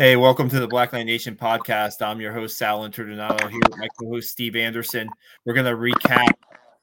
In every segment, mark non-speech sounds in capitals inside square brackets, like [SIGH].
Hey, welcome to the Black Knight Nation podcast. I'm your host, Sal Interdonato, here with my co host, Steve Anderson. We're going to recap,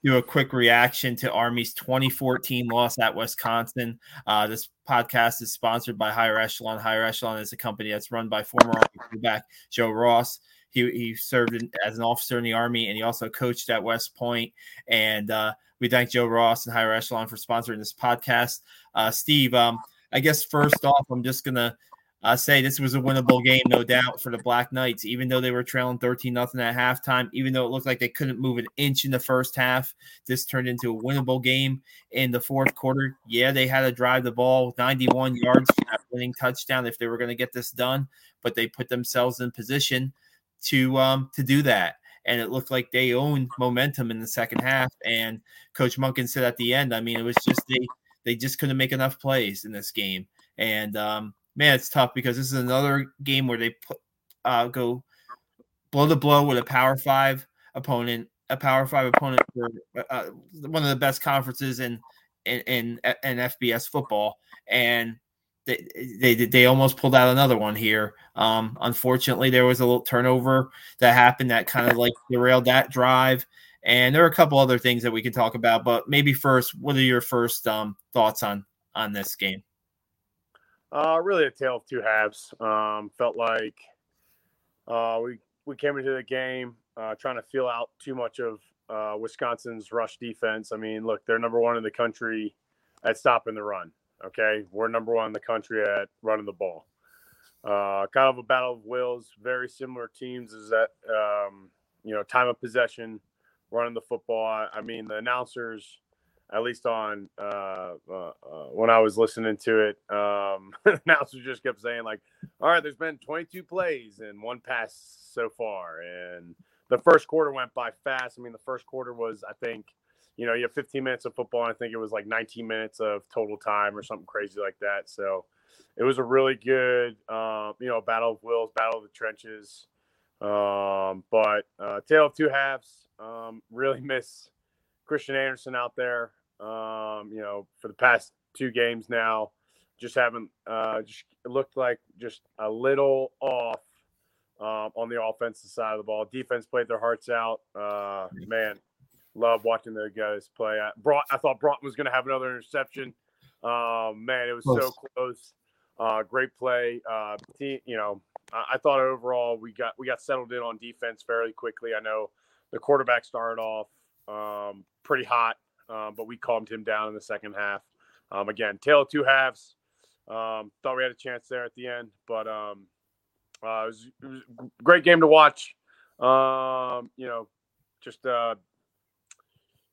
do a quick reaction to Army's 2014 loss at Wisconsin. Uh, this podcast is sponsored by Higher Echelon. Higher Echelon is a company that's run by former Army quarterback Joe Ross. He, he served in, as an officer in the Army and he also coached at West Point. And uh, we thank Joe Ross and Higher Echelon for sponsoring this podcast. Uh, Steve, um, I guess first off, I'm just going to uh, say this was a winnable game, no doubt, for the Black Knights. Even though they were trailing 13 nothing at halftime, even though it looked like they couldn't move an inch in the first half, this turned into a winnable game in the fourth quarter. Yeah, they had to drive the ball 91 yards for that winning touchdown if they were going to get this done, but they put themselves in position to um, to do that. And it looked like they owned momentum in the second half. And Coach Monken said at the end, I mean, it was just they they just couldn't make enough plays in this game. And um, man, it's tough because this is another game where they put, uh, go blow to blow with a Power Five opponent, a Power Five opponent for uh, one of the best conferences in in in, in FBS football, and they, they they almost pulled out another one here. Um, unfortunately, there was a little turnover that happened that kind of like derailed that drive. And there are a couple other things that we can talk about, but maybe first, what are your first um, thoughts on on this game? Uh, really a tale of two halves. Um, felt like uh, we we came into the game uh, trying to feel out too much of uh, Wisconsin's rush defense. I mean, look, they're number one in the country at stopping the run. Okay, we're number one in the country at running the ball. Uh, kind of a battle of wills. Very similar teams. Is that um, you know time of possession, running the football. I, I mean, the announcers at least on uh, uh, uh, when I was listening to it, um, [LAUGHS] announcer just kept saying like, "All right, there's been 22 plays and one pass so far," and the first quarter went by fast. I mean, the first quarter was, I think, you know, you have 15 minutes of football, and I think it was like 19 minutes of total time or something crazy like that. So it was a really good, um, you know, battle of wills, battle of the trenches. Um, but uh, tale of two halves. Um, really [LAUGHS] miss Christian Anderson out there um, you know, for the past two games now. Just haven't uh, just looked like just a little off um, on the offensive side of the ball. Defense played their hearts out. Uh, man, love watching the guys play. I, brought, I thought Broughton was going to have another interception. Um, man, it was close. so close. Uh, great play. Uh, team, you know, I, I thought overall we got we got settled in on defense fairly quickly. I know the quarterback started off um, pretty hot um, but we calmed him down in the second half. Um, again, tail of two halves. Um, thought we had a chance there at the end, but um, uh, it, was, it, was, great game to watch. Um, you know, just uh,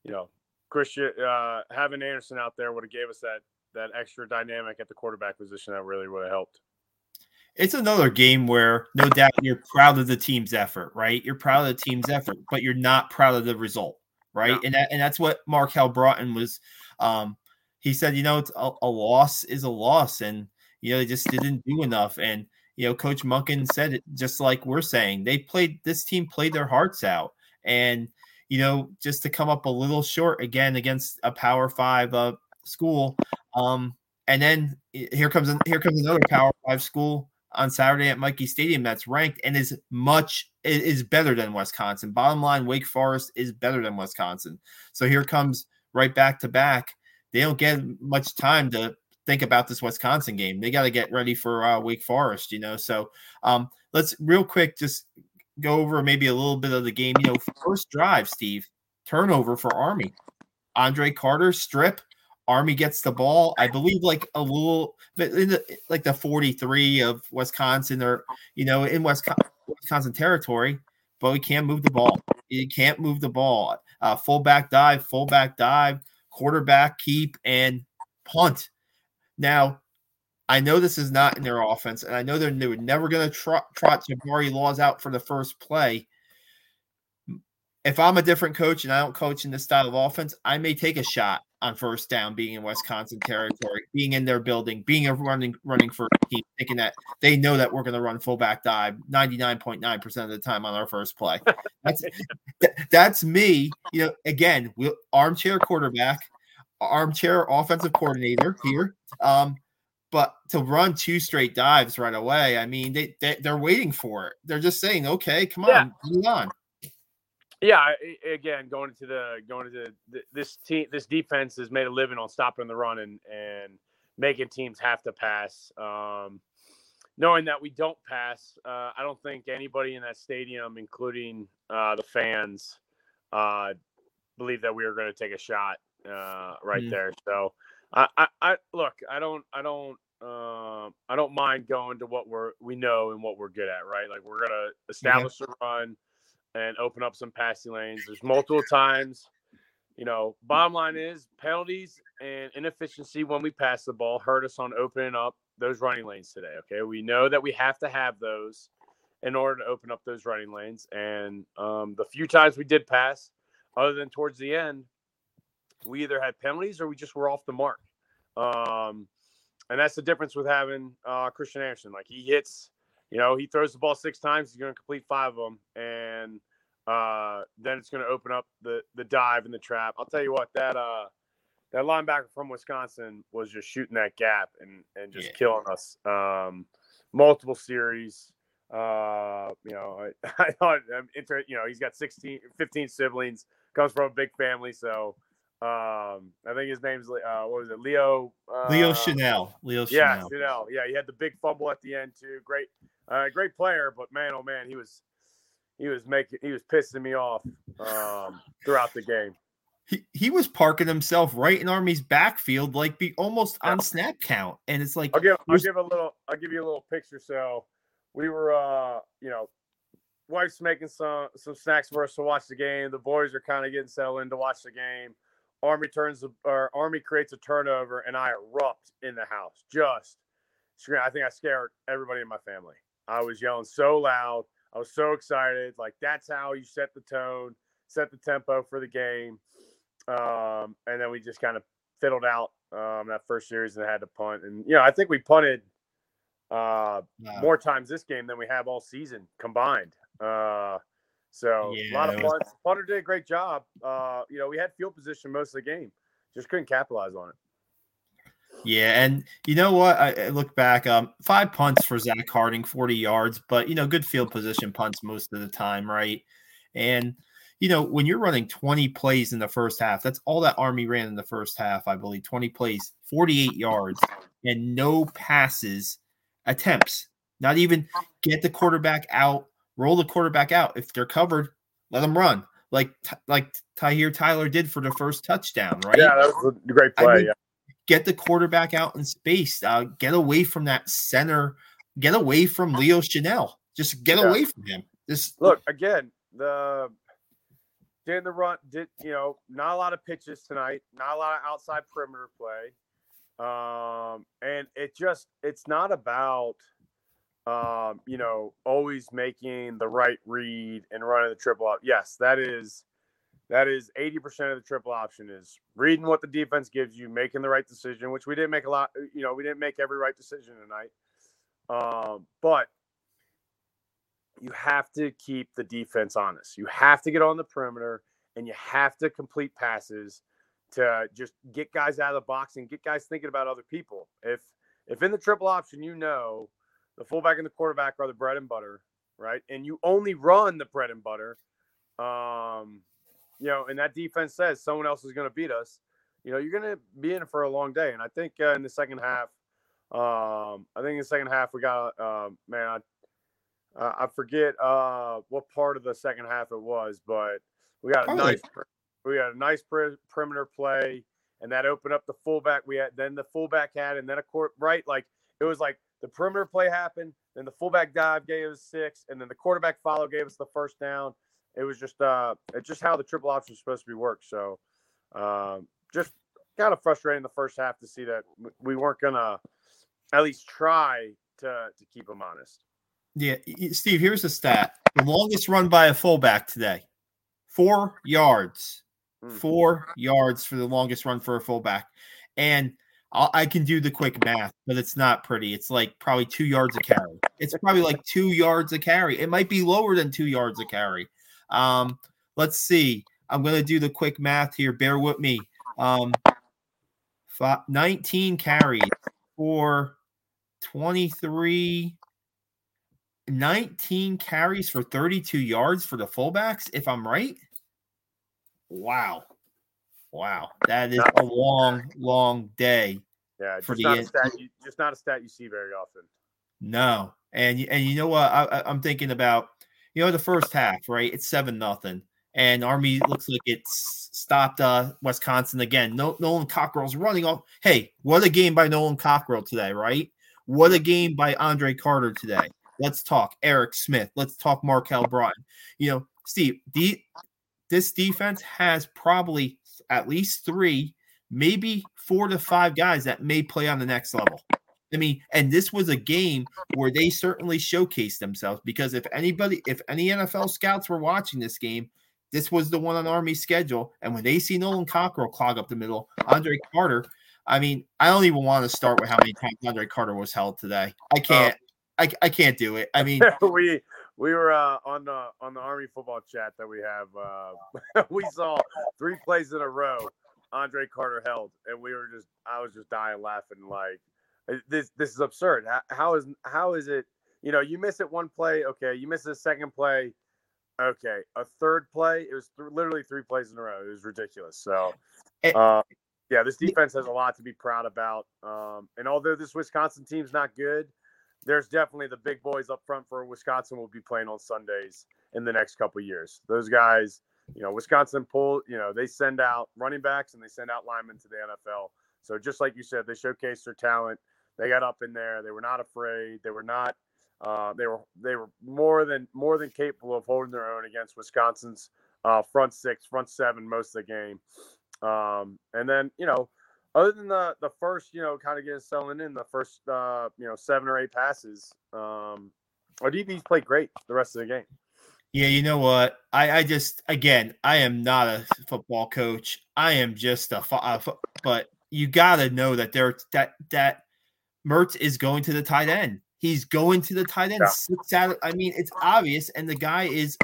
you know, Christian uh, having Anderson out there would have gave us that that extra dynamic at the quarterback position that really would have helped. It's another game where no doubt you're proud of the team's effort, right? You're proud of the team's effort, but you're not proud of the result right? Yeah. And that, and that's what Markel Broughton was. Um, he said, you know, it's a, a, loss is a loss, and you know they just didn't do enough. And you know, Coach Monken said it just like we're saying. They played this team played their hearts out, and you know, just to come up a little short again against a Power Five uh, school. Um, and then here comes here comes another Power Five school on Saturday at Michie Stadium that's ranked and is much is better than Wisconsin. Bottom line, Wake Forest is better than Wisconsin. So here comes right back to back. They don't get much time to think about this Wisconsin game. They got to get ready for uh, Wake Forest, you know. So um, let's real quick just go over maybe a little bit of the game. You know, first drive, Steve, turnover for Army. Andre Carter strip Army gets the ball. I believe like a little bit in the like the 43 of Wisconsin or you know in Wisconsin, Wisconsin territory, but we can't move the ball. You can't move the ball. Uh, fullback dive, fullback dive, quarterback keep, and punt. Now, I know this is not in their offense, and I know they're, never going to trot Jabari Laws out for the first play. If I'm a different coach and I don't coach in this style of offense, I may take a shot on first down, being in Wisconsin territory, being in their building, being a running running for team, thinking that they know that we're going to run fullback dive 99.9% of the time on our first play. That's that's me. You know, again, we armchair quarterback, armchair offensive coordinator here. Um, but to run two straight dives right away, I mean, they, they they're waiting for it. They're just saying, "Okay, come Yeah. on, move on." Yeah, again, going into the going into the, this team, this defense has made a living on stopping the run and and making teams have to pass. Um, knowing that we don't pass, uh, I don't think anybody in that stadium, including uh, the fans, uh, believe that we were going to take a shot uh, right Mm. there. So, I, I, I look, I don't, I don't. Um, I don't mind going to what we're we know and what we're good at, right? Like we're gonna establish a run and open up some passing lanes. There's multiple times. You know, bottom line is penalties and inefficiency when we pass the ball hurt us on opening up those running lanes today. Okay. We know that we have to have those in order to open up those running lanes. And um, the few times we did pass, other than towards the end, we either had penalties or we just were off the mark. Um, and that's the difference with having uh, Christian Anderson. Like he hits, you know, he throws the ball six times, he's going to complete five of them, and uh, then it's going to open up the the dive and the trap. I'll tell you what that uh that linebacker from Wisconsin was just shooting that gap and and just Yeah. killing us. Um, multiple series. Uh, you know, I, [LAUGHS] I thought I'm inter- you know he's got 16, 15 siblings, comes from a big family, so um, I think his name's uh, what was it, Leo? Uh, Leo Chenal. Leo yeah, Chenal. Chenal. Yeah, he had the big fumble at the end too. Great, uh, great player, but man, oh man, he was he was making he was pissing me off um, throughout the game. He, he was parking himself right in Army's backfield, like be almost on snap count, and it's like I'll give I'll give a little I'll give you a little picture. So we were uh you know wife's making some some snacks for us to watch the game. The boys are kind of getting settled in to watch the game. Army turns the or Army creates a turnover and I erupt in the house. Just. I think I scared everybody in my family. I was yelling so loud. I was so excited. Like that's how you set the tone, set the tempo for the game. Um, and then we just kind of fiddled out um, that first series and had to punt. And you know, I think we punted uh, more times this game than we have all season combined. Uh, so a lot of it was- punts. Punter did a great job. Uh, you know, we had field position most of the game, just couldn't capitalize on it. Yeah, and you know what? I, I look back, um, five punts for Zach Harding, 40 yards, but you know, good field position punts most of the time, right? And you know, when you're running 20 plays in the first half, that's all that Army ran in the first half, I believe. 20 plays, 48 yards, and no passes attempts. Not even get the quarterback out, roll the quarterback out. If they're covered, let them run. Like like Tyhier Tyler did for the first touchdown, right? Yeah, that was a great I play. mean, yeah. Get the quarterback out in space. Uh, get away from that center. Get away from Leo Chenal. Just get Yeah. away from him. Just Look again, the did the run did you know not a lot of pitches tonight, not a lot of outside perimeter play, um, and it just it's not about um, you know always making the right read and running the triple up. Yes, that is that is eighty percent of the triple option is reading what the defense gives you, making the right decision, which we didn't make a lot. You know, we didn't make every right decision tonight, um, but you have to keep the defense honest. You have to get on the perimeter and you have to complete passes to just get guys out of the box and get guys thinking about other people. If if in the triple option you know the fullback and the quarterback are the bread and butter, right? And you only run the bread and butter, um, you know, and that defense says someone else is going to beat us. You know, you're going to be in it for a long day. And I think uh, in the second half, um, I think in the second half we got, um, man, I, uh, I forget uh, what part of the second half it was, but we got a nice, we got a nice per- perimeter play, and that opened up the fullback. We had then the fullback had, and then a court right, like it was like the perimeter play happened, then the fullback dive gave us six, and then the quarterback follow gave us the first down. It was just uh, it's just how the triple option is supposed to be worked. So, um, just kind of frustrating the first half to see that we weren't gonna at least try to to keep them honest. yeah, Steve. Here's the stat: the longest run by a fullback today, four yards. Mm. Four yards for the longest run for a fullback, and I can do the quick math, but it's not pretty. It's like probably two yards a carry. It's probably like two yards a carry. It might be lower than two yards a carry. Um, let's see. I'm going to do the quick math here. Bear with me. Um, fi- 19 carries for 23, 19 carries for 32 yards for the fullbacks, if I'm right. Wow. Wow. That is a long, long day. Yeah, just, not a stat you, just not a stat you see very often. No. And and you know what? I, I'm thinking about, you know, the first half, right? It's seven nothing and Army looks like it's stopped uh, Wisconsin again. No, Nolan Cockrell's running off. Hey, what a game by Nolan Cockrell today, right? What a game by Andre Carter today. Let's talk Eric Smith. Let's talk Markel Broughton. You know, Steve, this defense has probably at least three, maybe four to five guys that may play on the next level. I mean, and this was a game where they certainly showcased themselves because if anybody, if any NFL scouts were watching this game, this was the one on Army's schedule. And when they see Nolan Cockrell clog up the middle, Andre Carter, I mean, I don't even want to start with how many times Andre Carter was held today. I oh. can't. I, I can't do it. I mean, [LAUGHS] we we were uh, on the on the Army football chat that we have. Uh, [LAUGHS] we saw three plays in a row. Andre Carter held, and we were just I was just dying laughing. Like this this is absurd. How, is how is it? You know, you miss it one play, okay. You miss the second play, Okay, a third play. It was th- literally three plays in a row. It was ridiculous. So, uh, yeah, this defense has a lot to be proud about. Um, and although this Wisconsin team's not good, there's definitely the big boys up front for Wisconsin will be playing on Sundays in the next couple years. Those guys, you know, Wisconsin pull, you know, they send out running backs and they send out linemen to the NFL. So just like you said, they showcase their talent. They got up in there. They were not afraid. They were not uh, they were they were more than more than capable of holding their own against Wisconsin's uh, front six, front seven most of the game. Um, and then you know, other than the the first, you know, kind of getting selling in the first, uh, you know, seven or eight passes, um, our DBs played great the rest of the game. Yeah, you know what? I, I just again, I am not a football coach. I am just a, a but you got to know that there that that Mertz is going to the tight end. He's going to the tight end, yeah. six out. I mean, it's obvious, and the guy is.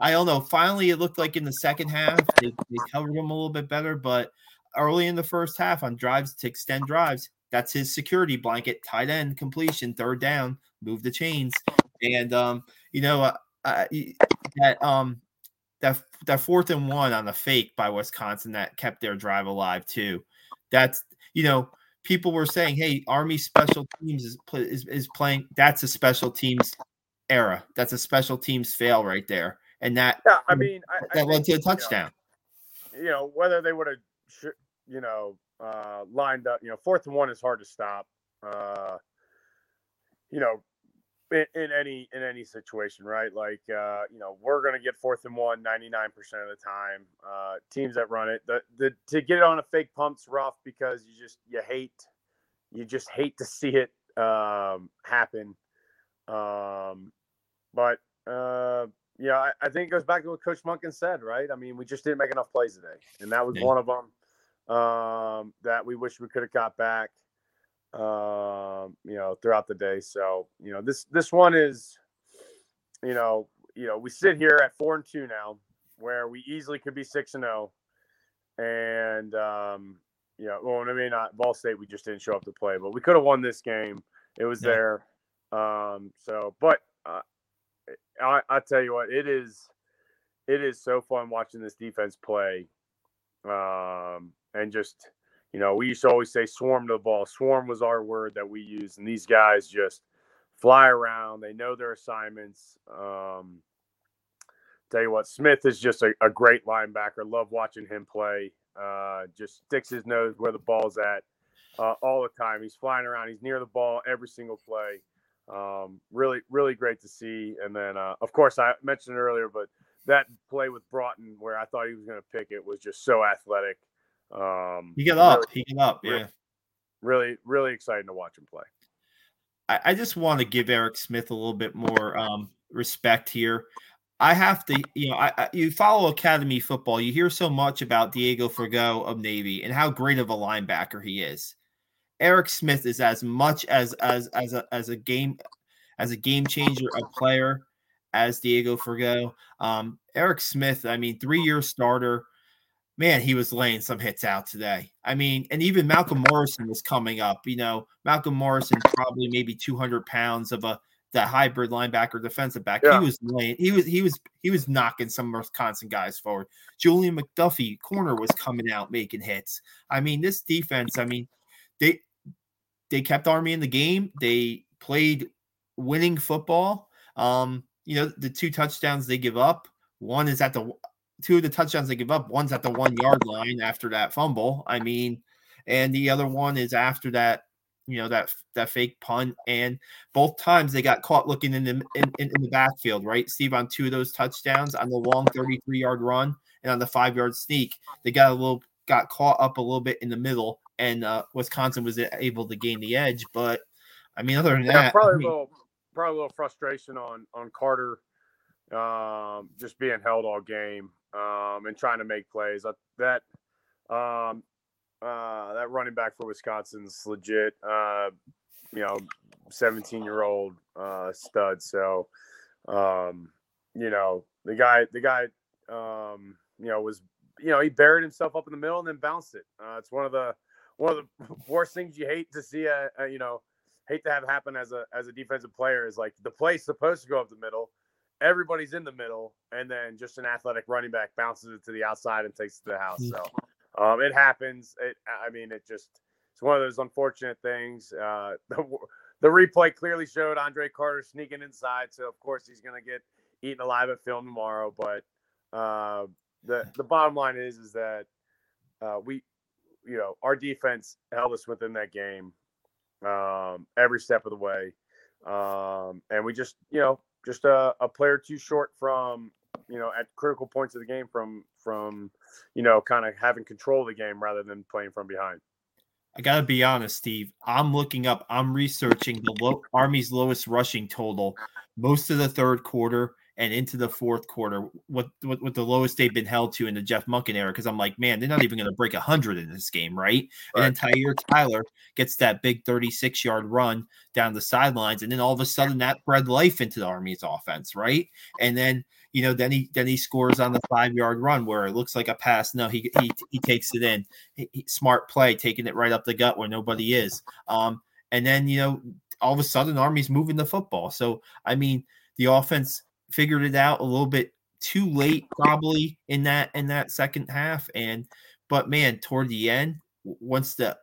I don't know. Finally, it looked like in the second half they, they covered him a little bit better, but early in the first half on drives to extend drives, that's his security blanket. Tight end completion, third down, move the chains, and um, you know, uh, uh, that um, that that fourth and one on the fake by Wisconsin that kept their drive alive too. That's you know people were saying, "Hey, Army special teams is is, is playing." That's a special teams era. That's a special teams fail right there, and that yeah, I mean I, that I led to a touchdown. You know, you know whether they would have, you know, uh, lined up. You know, fourth and one is hard to stop. Uh, you know, in, in, any in any situation, right? Like uh, you know, we're gonna get fourth and one 99% of the time. Uh, teams that run it, the, the to get it on a fake pump's rough because you just you hate you just hate to see it um, happen. Um, but uh, yeah, I, I, think it goes back to what Coach Monken said, right? I mean, we just didn't make enough plays today, and that was yeah. one of them um, that we wish we could have got back um, you know, throughout the day. So, you know, this this one is, you know, you know, we sit here at four and two now, where we easily could be six and zero, oh. and um, you know, well, I mean, not Ball State, we just didn't show up to play, but we could have won this game. It was yeah. there. Um, so, but uh, I, I tell you what, it is, it is so fun watching this defense play, um, and just you know, we used to always say swarm to the ball. Swarm was our word that we used, and these guys just fly around. They know their assignments. Um, tell you what, Smith is just a, a great linebacker. Love watching him play. Uh, just sticks his nose where the ball's at uh, all the time. He's flying around. He's near the ball every single play. Um, really, really great to see. And then, uh, of course, I mentioned earlier, but that play with Broughton where I thought he was going to pick it was just so athletic. Um, he got up. Really, he got up. Yeah. Really, really exciting to watch him play. I, I just want to give Eric Smith a little bit more um, respect here. I have to, you know, I, I, you follow academy football. You hear so much about Diego Fagot of Navy and how great of a linebacker he is. Eric Smith is as much as as as a as a game as a game changer, a player as Diego Fagot. Um, Eric Smith, I mean, three year starter man, he was laying some hits out today. I mean, and even Malcolm Morrison was coming up. You know, Malcolm Morrison probably maybe 200 pounds of a that hybrid linebacker defensive back. Yeah. He was laying, he was he was he was knocking some Wisconsin guys forward. Julian McDuffie, corner, was coming out making hits. I mean, this defense, I mean, they they kept Army in the game. They played winning football. Um, you know, the two touchdowns they give up, one is at the two of the touchdowns they give up, one's at the one yard line after that fumble. I mean, and the other one is after that you know that that fake punt and both times they got caught looking in the in, in, in, the backfield right steve on two of those touchdowns on the long 33 yard run and on the five yard sneak they got a little got caught up a little bit in the middle and uh, wisconsin was able to gain the edge but i mean other than yeah, that probably I mean, a little probably a little frustration on on carter um, just being held all game um, and trying to make plays that um, uh, that running back for Wisconsin's legit. Uh, you know, 17 year old uh, stud. So, um, you know, the guy, the guy, um, you know, was, you know, he buried himself up in the middle and then bounced it. Uh, it's one of the, one of the [LAUGHS] worst things you hate to see. A, a, you know, hate to have happen as a as a defensive player is like the play's supposed to go up the middle. Everybody's in the middle, and then just an athletic running back bounces it to the outside and takes it to the house. So um, it happens. It, I mean, it just it's one of those unfortunate things. Uh, [LAUGHS] the, the replay clearly showed Andre Carter sneaking inside, so of course he's going to get eaten alive at film tomorrow. But uh, the the bottom line is is that uh, we, you know, our defense held us within that game um, every step of the way, um, and we just you know just a, a player too short from you know at critical points of the game from from you know kind of having control of the game rather than playing from behind. I gotta be honest, Steve. I'm looking up. I'm researching the low, Army's lowest rushing total most of the third quarter and into the fourth quarter. What what, what the lowest they've been held to in the Jeff Monken era? Because I'm like, man, they're not even going to break hundred in this game, right? right? And then Tyler gets that big 36 yard run down the sidelines, and then all of a sudden that bred life into the Army's offense, right? And then you know, then he then he scores on the five yard run where it looks like a pass. No, he he, he takes it in. He, he, smart play, taking it right up the gut where nobody is. Um, and then you know, all of a sudden, Army's moving the football. So I mean, the offense figured it out a little bit too late, probably in that in that second half. And but man, toward the end, once the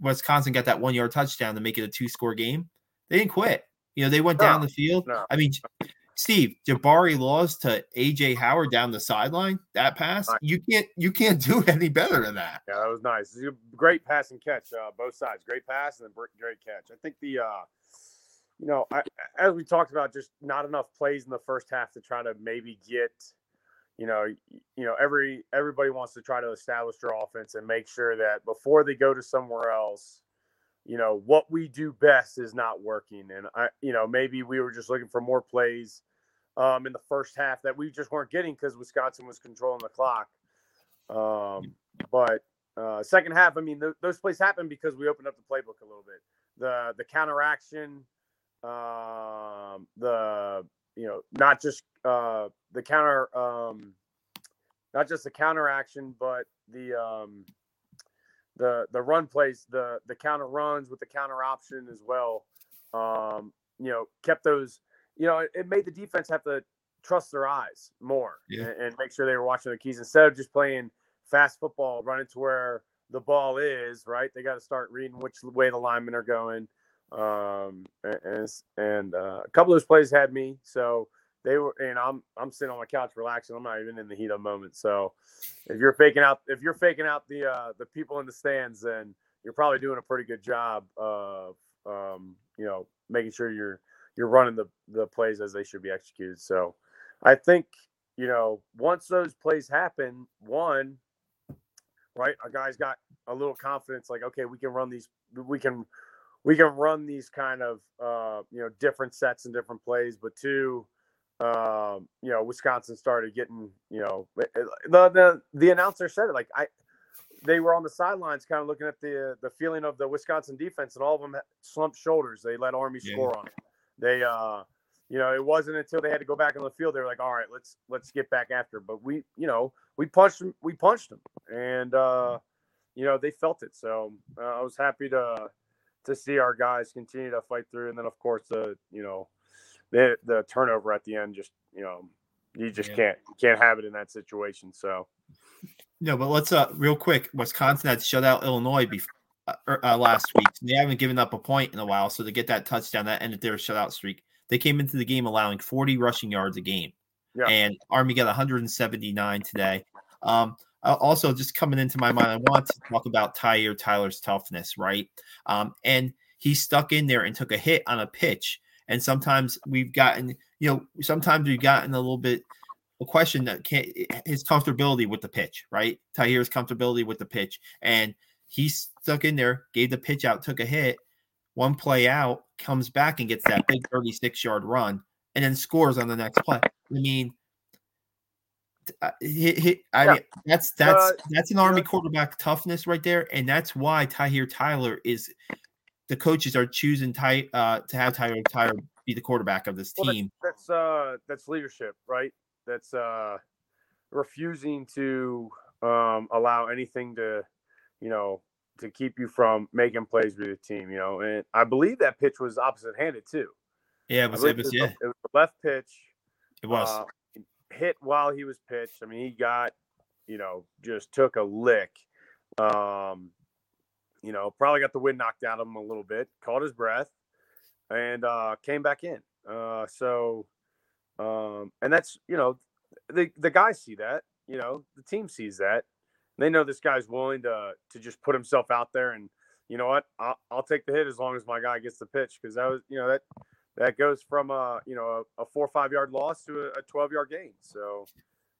Wisconsin got that one yard touchdown to make it a two score game, they didn't quit. You know, they went no, down the field. No. I mean, Steve, Jabari Laws to AJ Howard down the sideline. That pass, nice. you can't you can't [LAUGHS] do any better than that. Yeah, that was nice. Great pass and catch, uh, both sides. Great pass and then great catch. I think the, uh, you know, I, as we talked about, just not enough plays in the first half to try to maybe get, you know, you know, every everybody wants to try to establish their offense and make sure that before they go to somewhere else, you know, what we do best is not working. And I, you know, maybe we were just looking for more plays um, in the first half that we just weren't getting because Wisconsin was controlling the clock. Um, but uh, second half, I mean, th- those plays happened because we opened up the playbook a little bit. The the counteraction, um, the you know, not just uh, the counter, um, not just the counteraction, but the um, the the run plays, the the counter runs with the counter option as well. Um, you know, kept those you know, it, it made the defense have to trust their eyes more yeah. and, and, make sure they were watching the keys instead of just playing fast football, running to where the ball is. Right, they got to start reading which way the linemen are going. Um, and and uh, a couple of those plays had me so they were and I'm I'm sitting on my couch relaxing. I'm not even in the heat of the moment. So if you're faking out if you're faking out the uh, the people in the stands, then you're probably doing a pretty good job of um, you know making sure you're you're running the the plays as they should be executed. So I think you know once those plays happen, one right, a guy's got a little confidence, like okay, we can run these, we can we can run these kind of uh, you know different sets and different plays. But two, um, you know, Wisconsin started getting you know eh, eh, the the the announcer said it like I they were on the sidelines, kind of looking at the the feeling of the Wisconsin defense, and all of them slumped shoulders. They let Army yeah. score on it. They, uh, you know, it wasn't until they had to go back on the field they were like, all right, let's let's get back after. But we, you know, we punched them, we punched them, and uh, you know they felt it. So uh, I was happy to to see our guys continue to fight through, and then of course the you know the the turnover at the end just you know you just yeah. can't can't have it in that situation. So no, but let's uh real quick. Wisconsin had shut out Illinois before. Uh, er, uh, last week, they haven't given up a point in a while, so to get that touchdown that ended their shutout streak, they came into the game allowing 40 rushing yards a game, yeah. and Army got 179 today. Um, also, just coming into my mind, I want to talk about Tyre Tyler's toughness, right? Um, and he stuck in there and took a hit on a pitch. And sometimes we've gotten, you know, sometimes we've gotten a little bit a question that can't his comfortability with the pitch, right? Tyre's comfortability with the pitch. And he stuck in there, gave the pitch out, took a hit, one play out, comes back and gets that big 36 yard run, and then scores on the next play. I mean, he, he, I yeah. mean, that's that's uh, that's an army quarterback toughness right there, and that's why Tyre Tyler is the coaches are choosing Ty uh, to have Tyre Tyler be the quarterback of this team. Well, that's, that's uh that's leadership, right? That's uh refusing to um allow anything to you know to keep you from making plays with the team, you know. And I believe that pitch was opposite handed too. Yeah, it was, it was, yeah. It was the left pitch. It was. Uh, hit while he was pitched. I mean, he got, you know, just took a lick. Um, you know, probably got the wind knocked out of him a little bit, caught his breath, and uh, came back in. Uh, so, um, and that's you know, the the guys see that, you know, the team sees that. They know this guy's willing to to just put himself out there, and you know what, I'll, I'll take the hit as long as my guy gets the pitch because that was, you know, that that goes from a you know a, a four or five yard loss to a, a 12 yard gain. So,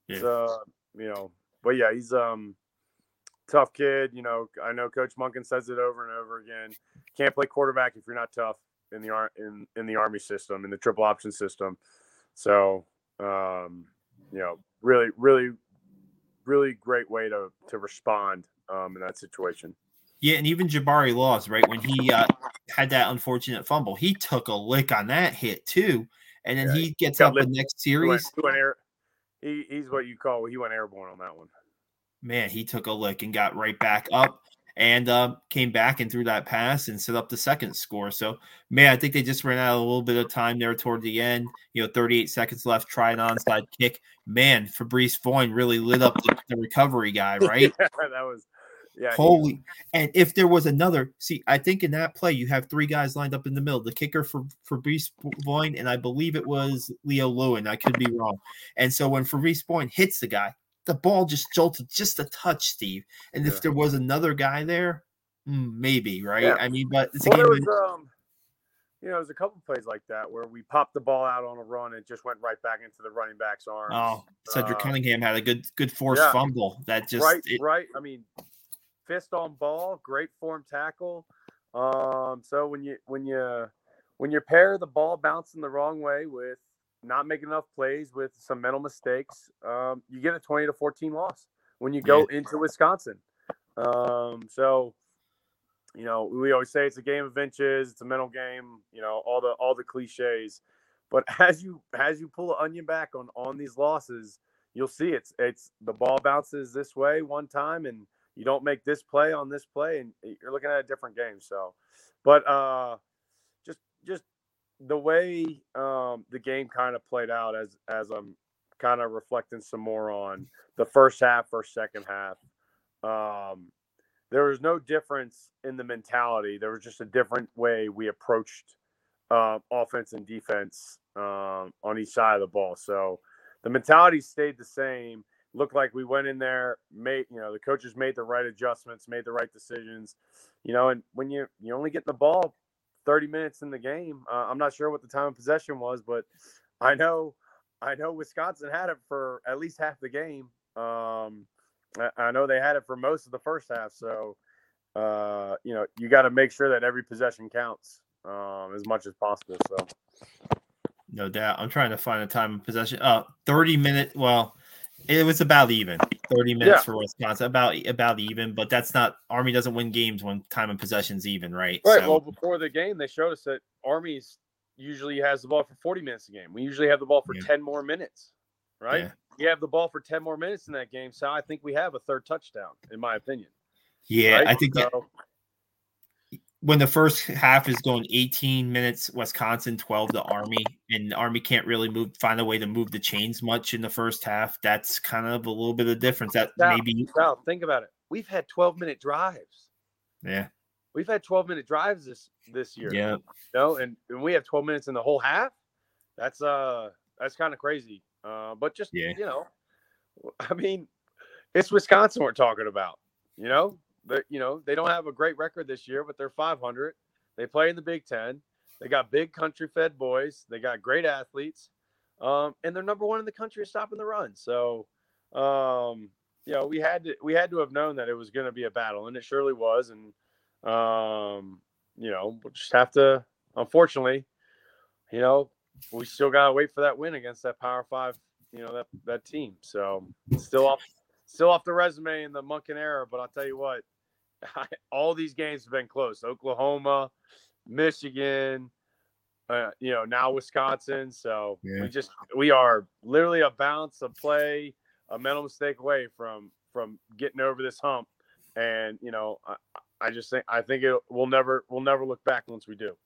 yeah. uh, you know, but yeah, he's um tough kid. You know, I know Coach Monken says it over and over again. Can't play quarterback if you're not tough in the in in the army system in the triple option system. So, um, you know, really, really, really great way to to respond um, in that situation. Yeah, and even Jabari Laws, right when he uh, had that unfortunate fumble, he took a lick on that hit too, and then yeah, he gets up the next series. He went, he, went air, he he's what you call he went airborne on that one. Man, he took a lick and got right back up and uh, came back and threw that pass and set up the second score. So, man, I think they just ran out a little bit of time there toward the end. You know, 38 seconds left, try an onside kick. Man, Fabrice Voin really lit up the, the recovery guy, [LAUGHS] right? yeah, that was yeah. Holy. And if there was another, see, I think in that play, you have three guys lined up in the middle the kicker for for Fabrice Voin, and I believe it was Leo Lewin. I could be wrong. And so when Fabrice Voin hits the guy, the ball just jolted just a touch, Steve. And yeah. if there was another guy there, hmm, maybe, right? Yeah. I mean, but it's well, a game. Was, um, you know, there's a couple plays like that where we popped the ball out on a run and just went right back into the running back's arms. Oh, Cedric uh, Cunningham had a good good force yeah. fumble that just right, it, right. I mean, fist on ball, great form tackle. Um, so when you when you when you pair the ball bouncing the wrong way with not making enough plays with some mental mistakes, um, you get a 20 to 14 loss when you go yeah. into Wisconsin. Um, so you know, we always say it's a game of inches, it's a mental game, you know, all the all the cliches. But [LAUGHS] as you as you pull the onion back on on these losses, you'll see it's it's the ball bounces this way one time and you don't make this play on this play and you're looking at a different game so. But uh just just the way um the game kind of played out as as i'm kind of reflecting some more on the first half or second half um there was no difference in the mentality. There was just a different way we approached uh, offense and defense um, on each side of the ball. So the mentality stayed the same looked like we went in there, made you know the coaches made the right adjustments, made the right decisions, you know. And when you you only get the ball 30 minutes in the game, uh, I'm not sure what the time of possession was, but I know I know Wisconsin had it for at least half the game. Um, I, I know they had it for most of the first half, so uh, you know you got to make sure that every possession counts um, as much as possible. So. No doubt. I'm trying to find a time of possession. Uh, 30 minute. Well, it was about even. 30 minutes yeah. for Wisconsin, about about even, but that's not Army doesn't win games when time and possession's even, right? Right. So, well, before the game, they showed us that Army's usually has the ball for 40 minutes a game. We usually have the ball for yeah. 10 more minutes, right? Yeah. We have the ball for 10 more minutes in that game. So I think we have a third touchdown, in my opinion. Yeah, right? I think so, that when the first half is going 18 minutes, Wisconsin 12 to Army, and Army can't really move, find a way to move the chains much in the first half. That's kind of a little bit of difference. That maybe. Sal, think about it. We've had 12 minute drives. Yeah. We've had 12 minute drives this this year. Yeah. You know, and, and we have 12 minutes in the whole half. That's uh that's kind of crazy. Uh, but just yeah. you know, [LAUGHS] I mean, it's Wisconsin we're talking about. You know, they you know they don't have a great record this year, but they're 500. They play in the Big Ten. They got big country fed boys. They got great athletes, um, and they're number one in the country stopping the run. So, um, you know, we had to we had to have known that it was going to be a battle, and it surely was. And um, you know, we'll just have to. Unfortunately, you know, we still gotta wait for that win against that Power Five. You know that that team. So still off, still off the resume in the Monken era. But I'll tell you what, [LAUGHS] all these games have been close. Oklahoma, Michigan, uh, you know now Wisconsin. So yeah. we just we are literally a bounce, a play, a mental mistake away from from getting over this hump. And you know, I, I just think I think it will never we'll never look back once we do.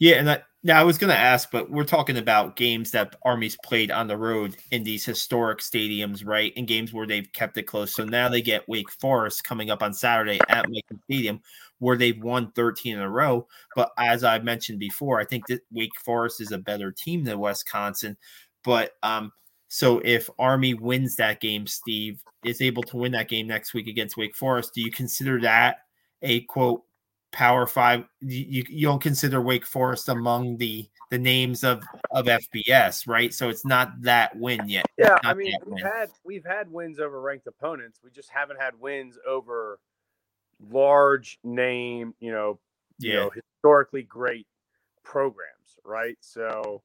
Yeah, and I, now I was going to ask, but we're talking about games that Army's played on the road in these historic stadiums, right? In games where they've kept it close. So now they get Wake Forest coming up on Saturday at Lincoln Stadium, where they've won 13 in a row. But as I mentioned before, I think that Wake Forest is a better team than Wisconsin. But um, so if Army wins that game, Steve is able to win that game next week against Wake Forest. Do you consider that a quote Power Five. You, you don't consider Wake Forest among the the names of of FBS, right? So it's not that win yet. Yeah, I mean we've win. had we've had wins over ranked opponents. We just haven't had wins over large name, you know, yeah. you know, historically great programs, right? So,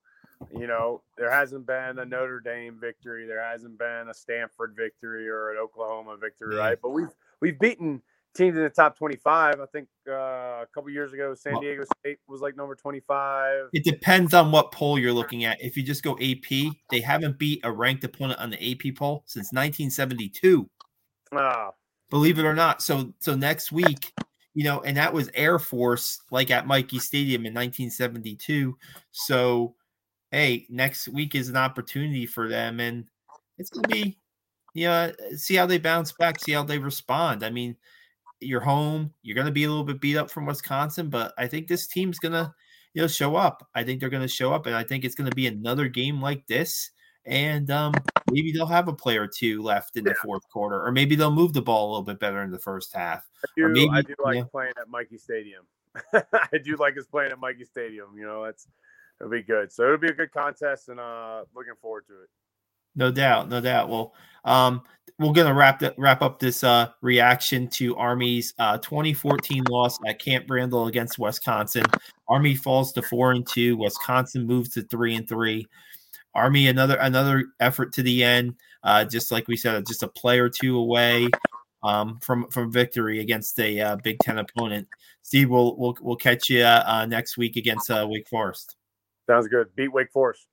you know, there hasn't been a Notre Dame victory, there hasn't been a Stanford victory or an Oklahoma victory, yeah. right? But we've we've beaten teams in the top 25. I think uh, a couple years ago, San Diego State was like number 25. It depends on what poll you're looking at. If you just go AP, they haven't beat a ranked opponent on the AP poll since 1972. Ah. Believe it or not. So so next week, you know, and that was Air Force like at Michie Stadium in 1972. So hey, next week is an opportunity for them and it's going to be you know, see how they bounce back, see how they respond. I mean, you're home. You're going to be a little bit beat up from Wisconsin, but I think this team's going to, you know, show up. I think they're going to show up, and I think it's going to be another game like this. And um, maybe they'll have a play or two left in yeah. the fourth quarter, or maybe they'll move the ball a little bit better in the first half. I do, maybe, I do like you know, playing at Michie Stadium. [LAUGHS] I do like us playing at Michie Stadium. You know, that's it'll be good. So it'll be a good contest, and uh, looking forward to it. No doubt, no doubt. Well, um, we're gonna wrap the, wrap up this uh, reaction to Army's uh, 2014 loss at Camp Randall against Wisconsin. Army falls to four and two. Wisconsin moves to three and three. Army another another effort to the end. Uh, just like we said, just a play or two away um, from from victory against a uh, Big Ten opponent. Steve, we'll we'll, we'll catch you uh, next week against uh, Wake Forest. Sounds good. Beat Wake Forest.